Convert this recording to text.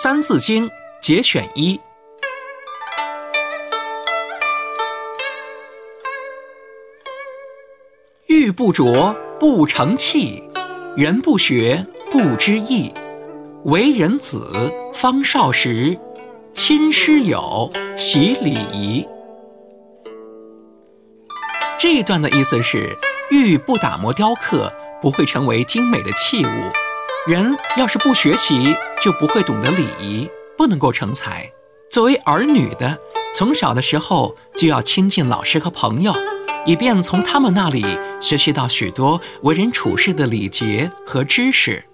三字经》节选一：玉不琢不成器，人不学不知义。为人子方少时，亲师友习礼仪。这一段的意思是，玉不打磨雕刻，不会成为精美的器物。人要是不学习，就不会懂得礼仪，不能够成才。作为儿女的，从小的时候就要亲近老师和朋友，以便从他们那里学习到许多为人处事的礼节和知识。